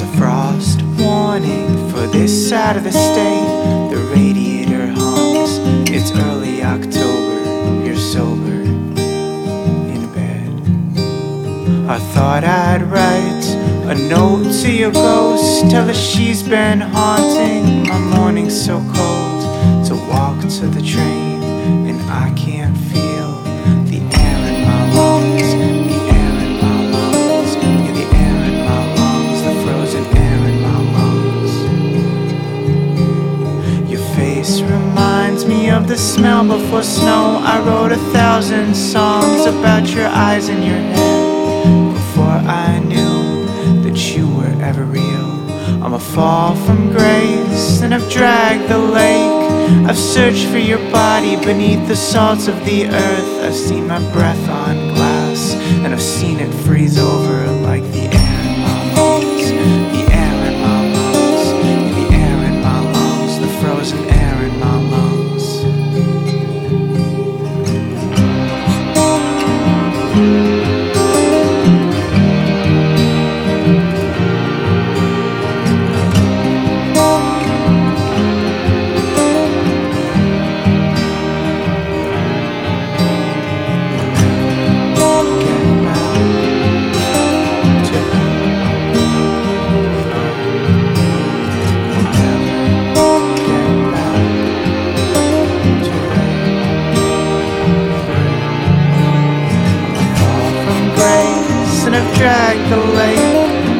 a frost warning for this side of the state. The radiator hums. It's early October. You're sober in bed. I thought I'd write a note to your ghost. Tell her she's been haunting my morning so cold. To walk to the smell before snow. I wrote a thousand songs about your eyes and your hair before I knew that you were ever real. I'm a fall from grace and I've dragged the lake. I've searched for your body beneath the salts of the earth. I've seen my breath on glass and I've seen it freeze over dragged the lake.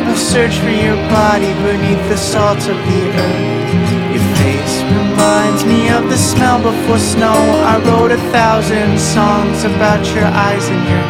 I've searched for your body beneath the salt of the earth. Your face reminds me of the smell before snow. I wrote a thousand songs about your eyes and your